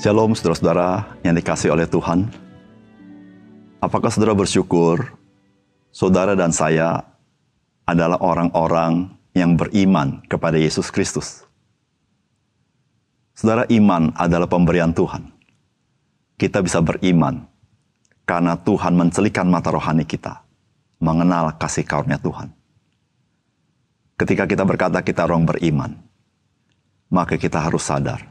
Shalom saudara-saudara yang dikasih oleh Tuhan. Apakah saudara bersyukur saudara dan saya adalah orang-orang yang beriman kepada Yesus Kristus? Saudara, iman adalah pemberian Tuhan. Kita bisa beriman karena Tuhan mencelikan mata rohani kita mengenal kasih karunia Tuhan. Ketika kita berkata kita orang beriman, maka kita harus sadar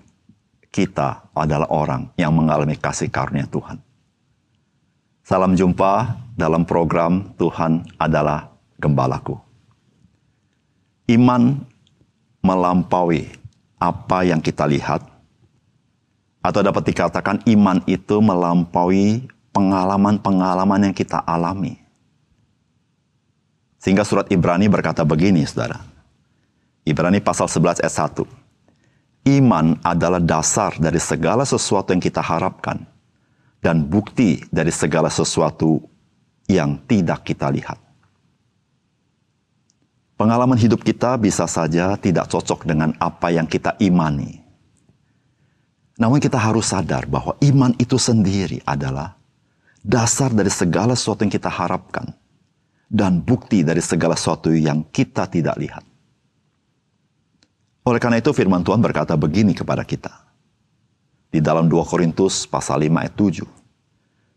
kita adalah orang yang mengalami kasih karunia Tuhan. Salam jumpa dalam program Tuhan adalah Gembalaku. Iman melampaui apa yang kita lihat, atau dapat dikatakan iman itu melampaui pengalaman-pengalaman yang kita alami. Sehingga surat Ibrani berkata begini, saudara. Ibrani pasal 11 ayat 1. Iman adalah dasar dari segala sesuatu yang kita harapkan dan bukti dari segala sesuatu yang tidak kita lihat. Pengalaman hidup kita bisa saja tidak cocok dengan apa yang kita imani. Namun kita harus sadar bahwa iman itu sendiri adalah dasar dari segala sesuatu yang kita harapkan dan bukti dari segala sesuatu yang kita tidak lihat. Oleh karena itu firman Tuhan berkata begini kepada kita. Di dalam 2 Korintus pasal 5 ayat 7.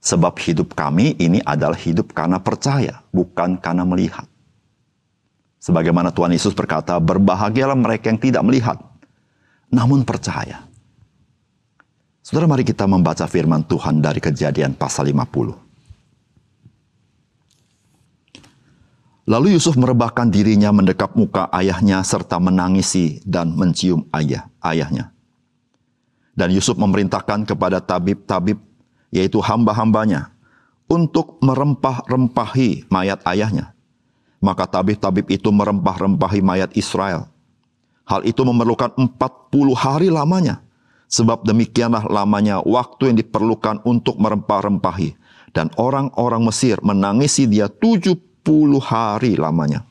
Sebab hidup kami ini adalah hidup karena percaya, bukan karena melihat. Sebagaimana Tuhan Yesus berkata, berbahagialah mereka yang tidak melihat, namun percaya. Saudara, mari kita membaca firman Tuhan dari kejadian pasal 50. Lalu Yusuf merebahkan dirinya mendekap muka ayahnya serta menangisi dan mencium ayah ayahnya. Dan Yusuf memerintahkan kepada tabib-tabib, yaitu hamba-hambanya, untuk merempah-rempahi mayat ayahnya maka tabib-tabib itu merempah-rempahi mayat Israel. Hal itu memerlukan 40 hari lamanya. Sebab demikianlah lamanya waktu yang diperlukan untuk merempah-rempahi. Dan orang-orang Mesir menangisi dia 70 hari lamanya.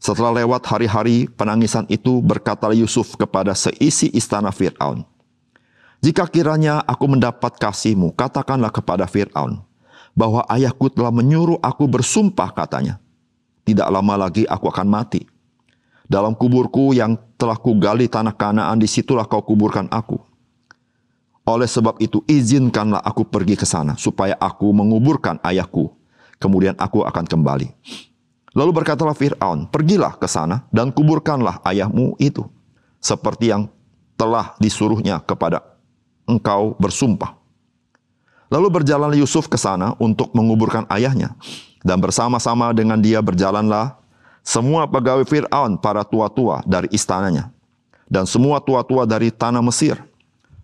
Setelah lewat hari-hari penangisan itu, berkata Yusuf kepada seisi istana Fir'aun, Jika kiranya aku mendapat kasihmu, katakanlah kepada Fir'aun, bahwa ayahku telah menyuruh aku bersumpah katanya. Tidak lama lagi aku akan mati. Dalam kuburku yang telah kugali tanah kanaan, di situlah kau kuburkan aku. Oleh sebab itu izinkanlah aku pergi ke sana, supaya aku menguburkan ayahku. Kemudian aku akan kembali. Lalu berkatalah Fir'aun, pergilah ke sana dan kuburkanlah ayahmu itu. Seperti yang telah disuruhnya kepada engkau bersumpah. Lalu berjalan Yusuf ke sana untuk menguburkan ayahnya. Dan bersama-sama dengan dia berjalanlah semua pegawai Fir'aun, para tua-tua dari istananya. Dan semua tua-tua dari tanah Mesir.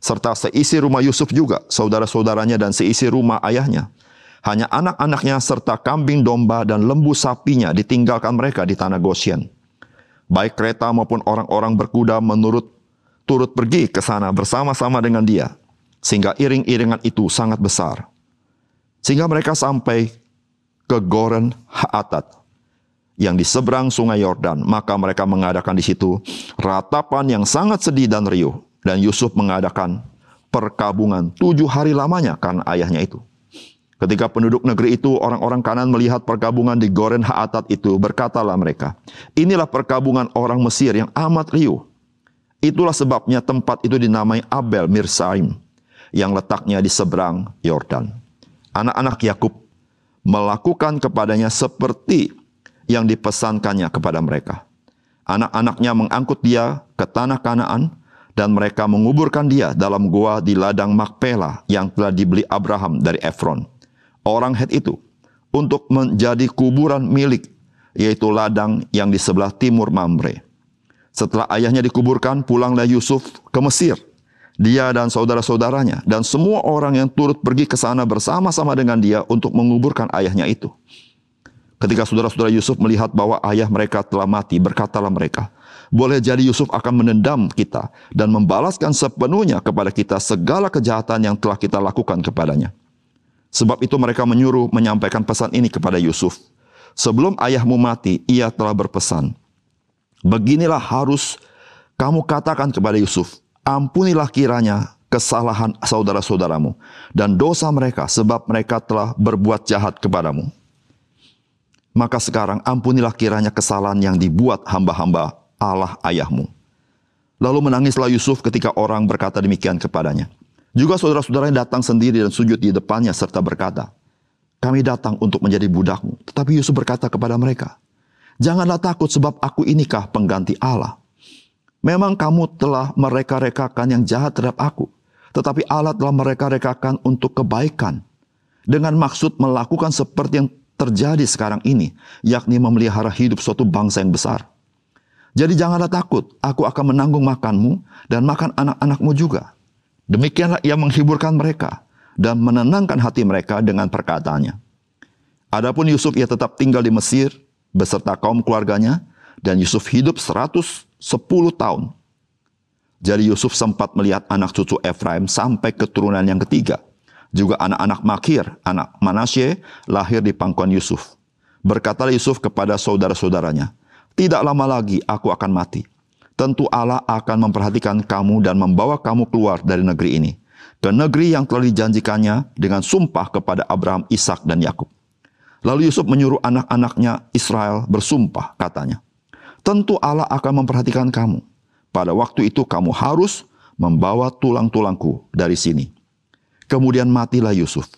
Serta seisi rumah Yusuf juga, saudara-saudaranya dan seisi rumah ayahnya. Hanya anak-anaknya serta kambing domba dan lembu sapinya ditinggalkan mereka di tanah Goshen. Baik kereta maupun orang-orang berkuda menurut turut pergi ke sana bersama-sama dengan dia sehingga iring-iringan itu sangat besar. Sehingga mereka sampai ke Goren Haatat yang di seberang sungai Yordan. Maka mereka mengadakan di situ ratapan yang sangat sedih dan riuh. Dan Yusuf mengadakan perkabungan tujuh hari lamanya karena ayahnya itu. Ketika penduduk negeri itu, orang-orang kanan melihat perkabungan di Goren Haatat itu, berkatalah mereka, inilah perkabungan orang Mesir yang amat riuh. Itulah sebabnya tempat itu dinamai Abel Mirsaim yang letaknya di seberang Yordan. Anak-anak Yakub melakukan kepadanya seperti yang dipesankannya kepada mereka. Anak-anaknya mengangkut dia ke tanah Kanaan dan mereka menguburkan dia dalam gua di ladang Makpela yang telah dibeli Abraham dari Efron. Orang Het itu untuk menjadi kuburan milik yaitu ladang yang di sebelah timur Mamre. Setelah ayahnya dikuburkan, pulanglah Yusuf ke Mesir dia dan saudara-saudaranya dan semua orang yang turut pergi ke sana bersama-sama dengan dia untuk menguburkan ayahnya itu. Ketika saudara-saudara Yusuf melihat bahwa ayah mereka telah mati, berkatalah mereka, boleh jadi Yusuf akan menendam kita dan membalaskan sepenuhnya kepada kita segala kejahatan yang telah kita lakukan kepadanya. Sebab itu mereka menyuruh menyampaikan pesan ini kepada Yusuf. Sebelum ayahmu mati, ia telah berpesan, Beginilah harus kamu katakan kepada Yusuf, ampunilah kiranya kesalahan saudara-saudaramu dan dosa mereka sebab mereka telah berbuat jahat kepadamu. Maka sekarang ampunilah kiranya kesalahan yang dibuat hamba-hamba Allah ayahmu. Lalu menangislah Yusuf ketika orang berkata demikian kepadanya. Juga saudara-saudaranya datang sendiri dan sujud di depannya serta berkata, kami datang untuk menjadi budakmu. Tetapi Yusuf berkata kepada mereka, Janganlah takut sebab aku inikah pengganti Allah. Memang kamu telah mereka-rekakan yang jahat terhadap aku. Tetapi Allah telah mereka-rekakan untuk kebaikan. Dengan maksud melakukan seperti yang terjadi sekarang ini. Yakni memelihara hidup suatu bangsa yang besar. Jadi janganlah takut, aku akan menanggung makanmu dan makan anak-anakmu juga. Demikianlah ia menghiburkan mereka dan menenangkan hati mereka dengan perkataannya. Adapun Yusuf ia tetap tinggal di Mesir beserta kaum keluarganya dan Yusuf hidup 110 tahun. Jadi Yusuf sempat melihat anak cucu Efraim sampai keturunan yang ketiga. Juga anak-anak Makir, anak Manasye, lahir di pangkuan Yusuf. Berkatalah Yusuf kepada saudara-saudaranya, Tidak lama lagi aku akan mati tentu Allah akan memperhatikan kamu dan membawa kamu keluar dari negeri ini ke negeri yang telah dijanjikannya dengan sumpah kepada Abraham, Ishak dan Yakub. Lalu Yusuf menyuruh anak-anaknya Israel bersumpah, katanya, "Tentu Allah akan memperhatikan kamu. Pada waktu itu kamu harus membawa tulang-tulangku dari sini." Kemudian matilah Yusuf,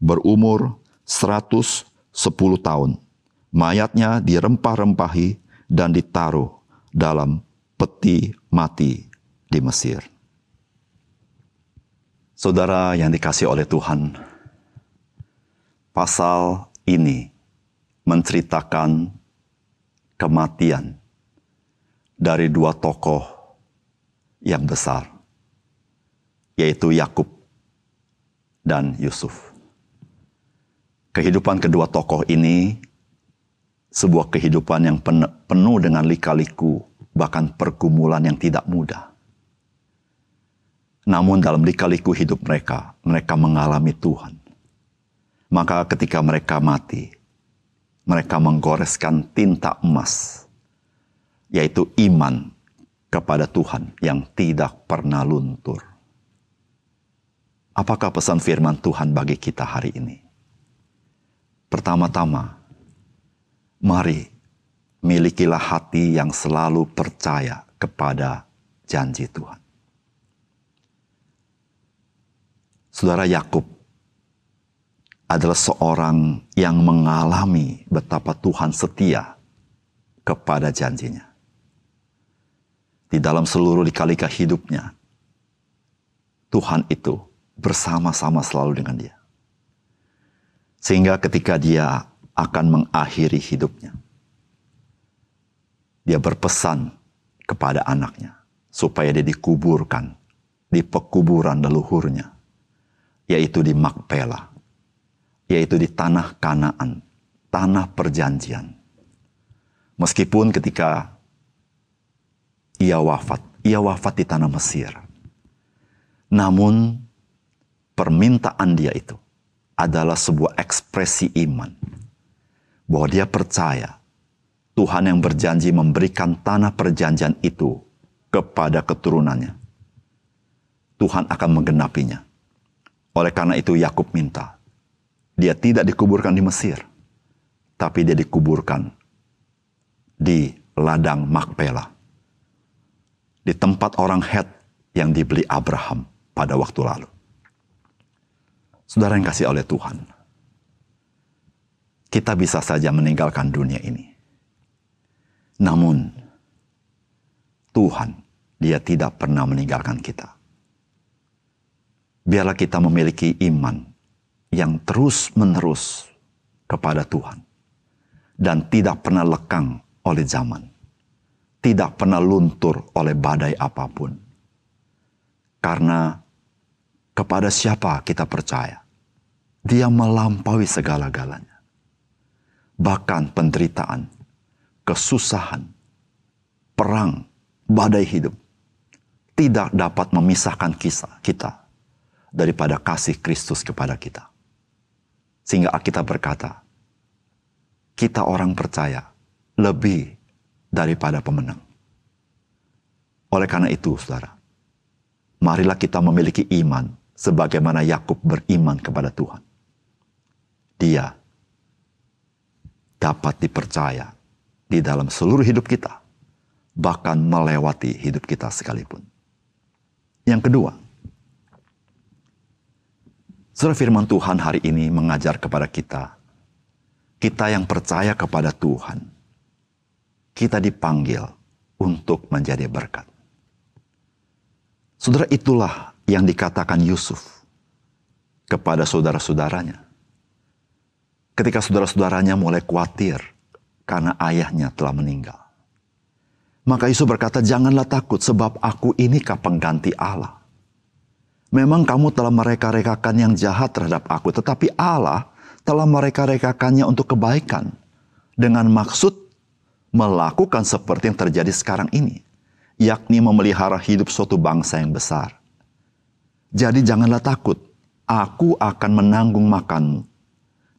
berumur 110 tahun. Mayatnya dirempah-rempahi dan ditaruh dalam peti mati di Mesir. Saudara yang dikasih oleh Tuhan, pasal ini menceritakan kematian dari dua tokoh yang besar, yaitu Yakub dan Yusuf. Kehidupan kedua tokoh ini sebuah kehidupan yang penuh dengan lika-liku, bahkan pergumulan yang tidak mudah. Namun dalam lika-liku hidup mereka, mereka mengalami Tuhan. Maka ketika mereka mati, mereka menggoreskan tinta emas, yaitu iman kepada Tuhan yang tidak pernah luntur. Apakah pesan firman Tuhan bagi kita hari ini? Pertama-tama, Mari milikilah hati yang selalu percaya kepada janji Tuhan. Saudara Yakub adalah seorang yang mengalami betapa Tuhan setia kepada janjinya. Di dalam seluruh lika-lika hidupnya, Tuhan itu bersama-sama selalu dengan dia. Sehingga ketika dia akan mengakhiri hidupnya. Dia berpesan kepada anaknya supaya dia dikuburkan di pekuburan leluhurnya, yaitu di Makpela, yaitu di tanah Kanaan, tanah perjanjian. Meskipun ketika ia wafat, ia wafat di tanah Mesir. Namun permintaan dia itu adalah sebuah ekspresi iman bahwa dia percaya Tuhan yang berjanji memberikan tanah perjanjian itu kepada keturunannya. Tuhan akan menggenapinya. Oleh karena itu Yakub minta, dia tidak dikuburkan di Mesir, tapi dia dikuburkan di ladang Makpela. Di tempat orang Het yang dibeli Abraham pada waktu lalu. Saudara yang kasih oleh Tuhan kita bisa saja meninggalkan dunia ini. Namun, Tuhan, Dia tidak pernah meninggalkan kita. Biarlah kita memiliki iman yang terus-menerus kepada Tuhan dan tidak pernah lekang oleh zaman, tidak pernah luntur oleh badai apa pun. Karena kepada siapa kita percaya, Dia melampaui segala-galanya bahkan penderitaan, kesusahan, perang, badai hidup tidak dapat memisahkan kisah kita daripada kasih Kristus kepada kita. Sehingga kita berkata, kita orang percaya lebih daripada pemenang. Oleh karena itu, saudara, marilah kita memiliki iman sebagaimana Yakub beriman kepada Tuhan. Dia dapat dipercaya di dalam seluruh hidup kita, bahkan melewati hidup kita sekalipun. Yang kedua, Surah firman Tuhan hari ini mengajar kepada kita, kita yang percaya kepada Tuhan, kita dipanggil untuk menjadi berkat. Saudara itulah yang dikatakan Yusuf kepada saudara-saudaranya. Ketika saudara-saudaranya mulai khawatir karena ayahnya telah meninggal. Maka Yusuf berkata, janganlah takut sebab aku inikah pengganti Allah. Memang kamu telah mereka-rekakan yang jahat terhadap aku, tetapi Allah telah mereka-rekakannya untuk kebaikan. Dengan maksud melakukan seperti yang terjadi sekarang ini. Yakni memelihara hidup suatu bangsa yang besar. Jadi janganlah takut, aku akan menanggung makanmu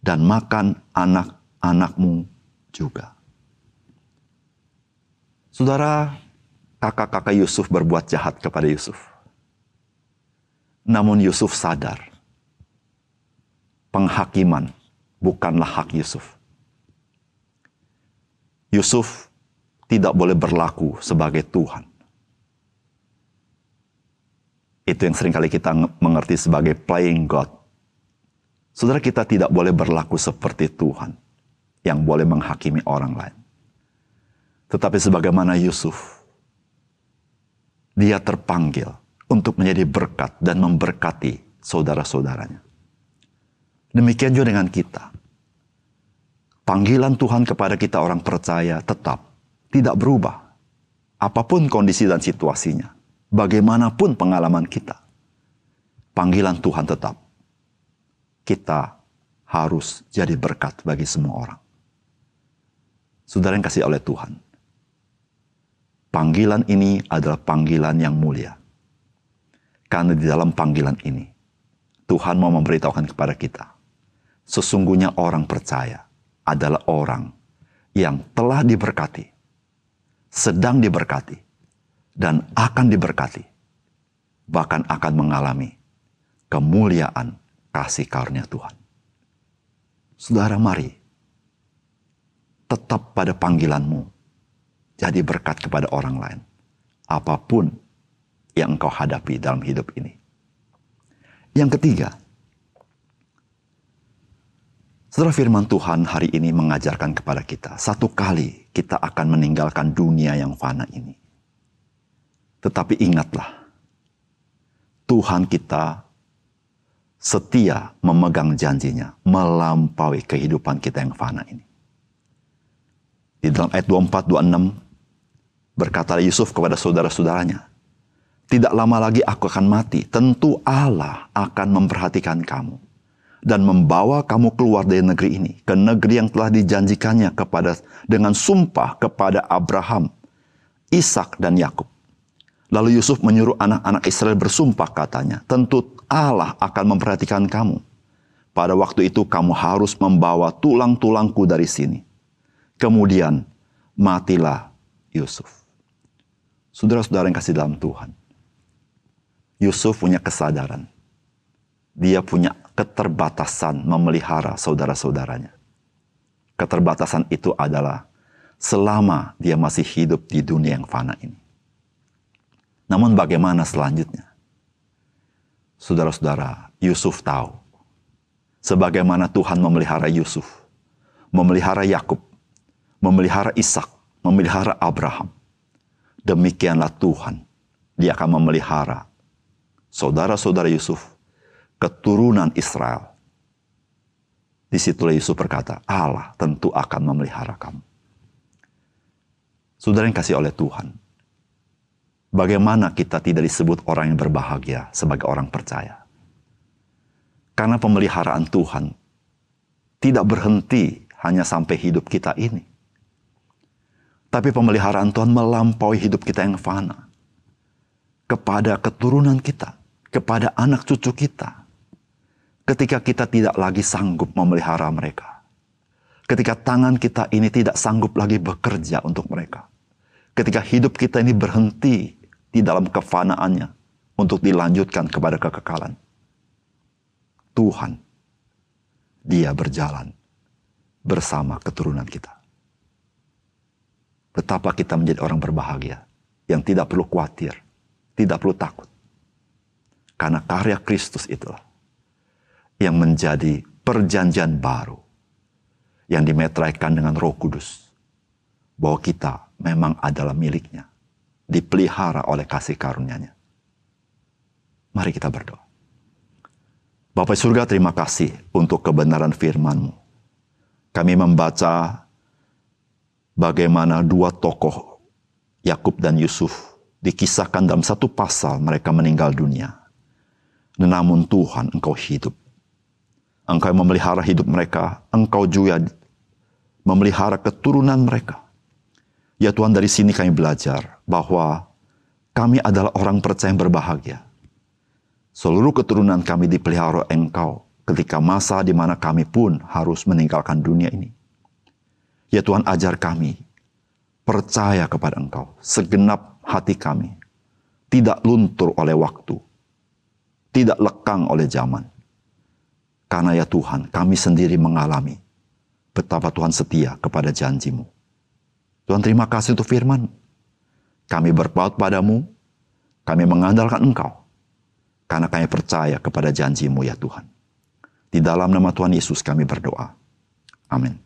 dan makan anak-anakmu juga. Saudara, kakak-kakak Yusuf berbuat jahat kepada Yusuf. Namun Yusuf sadar, penghakiman bukanlah hak Yusuf. Yusuf tidak boleh berlaku sebagai Tuhan. Itu yang sering kali kita mengerti sebagai playing God. Saudara kita tidak boleh berlaku seperti Tuhan yang boleh menghakimi orang lain. Tetapi sebagaimana Yusuf, dia terpanggil untuk menjadi berkat dan memberkati saudara-saudaranya. Demikian juga dengan kita. Panggilan Tuhan kepada kita orang percaya tetap tidak berubah. Apa pun kondisi dan situasinya bagaimanapun pengalaman kita, panggilan Tuhan tetap. Kita harus jadi berkat bagi semua orang. Saudara yang kasih oleh Tuhan. Panggilan ini adalah panggilan yang mulia. Karena di dalam panggilan ini, Tuhan mau memberitahukan kepada kita, sesungguhnya orang percaya adalah orang yang telah diberkati, sedang diberkati, dan akan diberkati, bahkan akan mengalami kemuliaan kasih karunia Tuhan. Saudara, mari tetap pada panggilanmu, jadi berkat kepada orang lain, apa pun yang engkau hadapi dalam hidup ini. Yang ketiga, setelah firman Tuhan hari ini mengajarkan kepada kita, satu kali kita akan meninggalkan dunia yang fana ini. Tetapi ingatlah, Tuhan kita setia memegang janjinya melampaui kehidupan kita yang fana ini. Di dalam ayat 24-26 berkata Yusuf kepada saudara-saudaranya, tidak lama lagi aku akan mati, tentu Allah akan memperhatikan kamu dan membawa kamu keluar dari negeri ini ke negeri yang telah dijanjikannya kepada dengan sumpah kepada Abraham, Ishak dan Yakub. Lalu Yusuf menyuruh anak-anak Israel bersumpah katanya, tentu Allah akan memperhatikan kamu. Pada waktu itu kamu harus membawa tulang-tulangku dari sini. Kemudian matilah Yusuf. Saudara-saudara yang kasih dalam Tuhan. Yusuf punya kesadaran. Dia punya keterbatasan memelihara saudara-saudaranya. Keterbatasan itu adalah selama dia masih hidup di dunia yang fana ini. Namun bagaimana selanjutnya? Saudara-saudara, Yusuf tahu sebagaimana Tuhan memelihara Yusuf, memelihara Yakub, memelihara Ishak, memelihara Abraham. Demikianlah Tuhan, dia akan memelihara saudara-saudara Yusuf, keturunan Israel. Di situlah Yusuf berkata, Allah tentu akan memelihara kamu. Saudara yang kasih oleh Tuhan, Bagaimana kita tidak disebut orang yang berbahagia sebagai orang percaya? Karena pemeliharaan Tuhan tidak berhenti hanya sampai hidup kita ini. Tapi pemeliharaan Tuhan melampaui hidup kita yang fana. Kepada keturunan kita, kepada anak cucu kita. Ketika kita tidak lagi sanggup memelihara mereka. Ketika tangan kita ini tidak sanggup lagi bekerja untuk mereka. Ketika hidup kita ini berhenti di dalam kefanaannya untuk dilanjutkan kepada kekekalan. Tuhan, dia berjalan bersama keturunan kita. Betapa kita menjadi orang berbahagia yang tidak perlu khawatir, tidak perlu takut. Karena karya Kristus itulah yang menjadi perjanjian baru yang dimetraikan dengan Roh Kudus bahwa kita memang adalah miliknya, dipelihara oleh kasih karunia-Nya. Mari kita berdoa. Bapak surga terima kasih untuk kebenaran firman-Mu. Kami membaca bagaimana dua tokoh Yakub dan Yusuf dikisahkan dalam satu pasal mereka meninggal dunia. Namun Tuhan engkau hidup. Engkau memelihara hidup mereka, engkau juga memelihara keturunan mereka. Ya Tuhan dari sini kami belajar bahwa kami adalah orang percaya yang berbahagia Seluruh keturunan kami dipelihara engkau ketika masa di mana kami pun harus meninggalkan dunia ini. Ya Tuhan ajar kami percaya kepada engkau segenap hati kami. Tidak luntur oleh waktu. Tidak lekang oleh zaman. Karena ya Tuhan kami sendiri mengalami betapa Tuhan setia kepada janjimu. Tuhan terima kasih untuk firman. Kami berpaut padamu, kami mengandalkan engkau karena kami percaya kepada janjimu ya Tuhan. Di dalam nama Tuhan Yesus kami berdoa. Amin.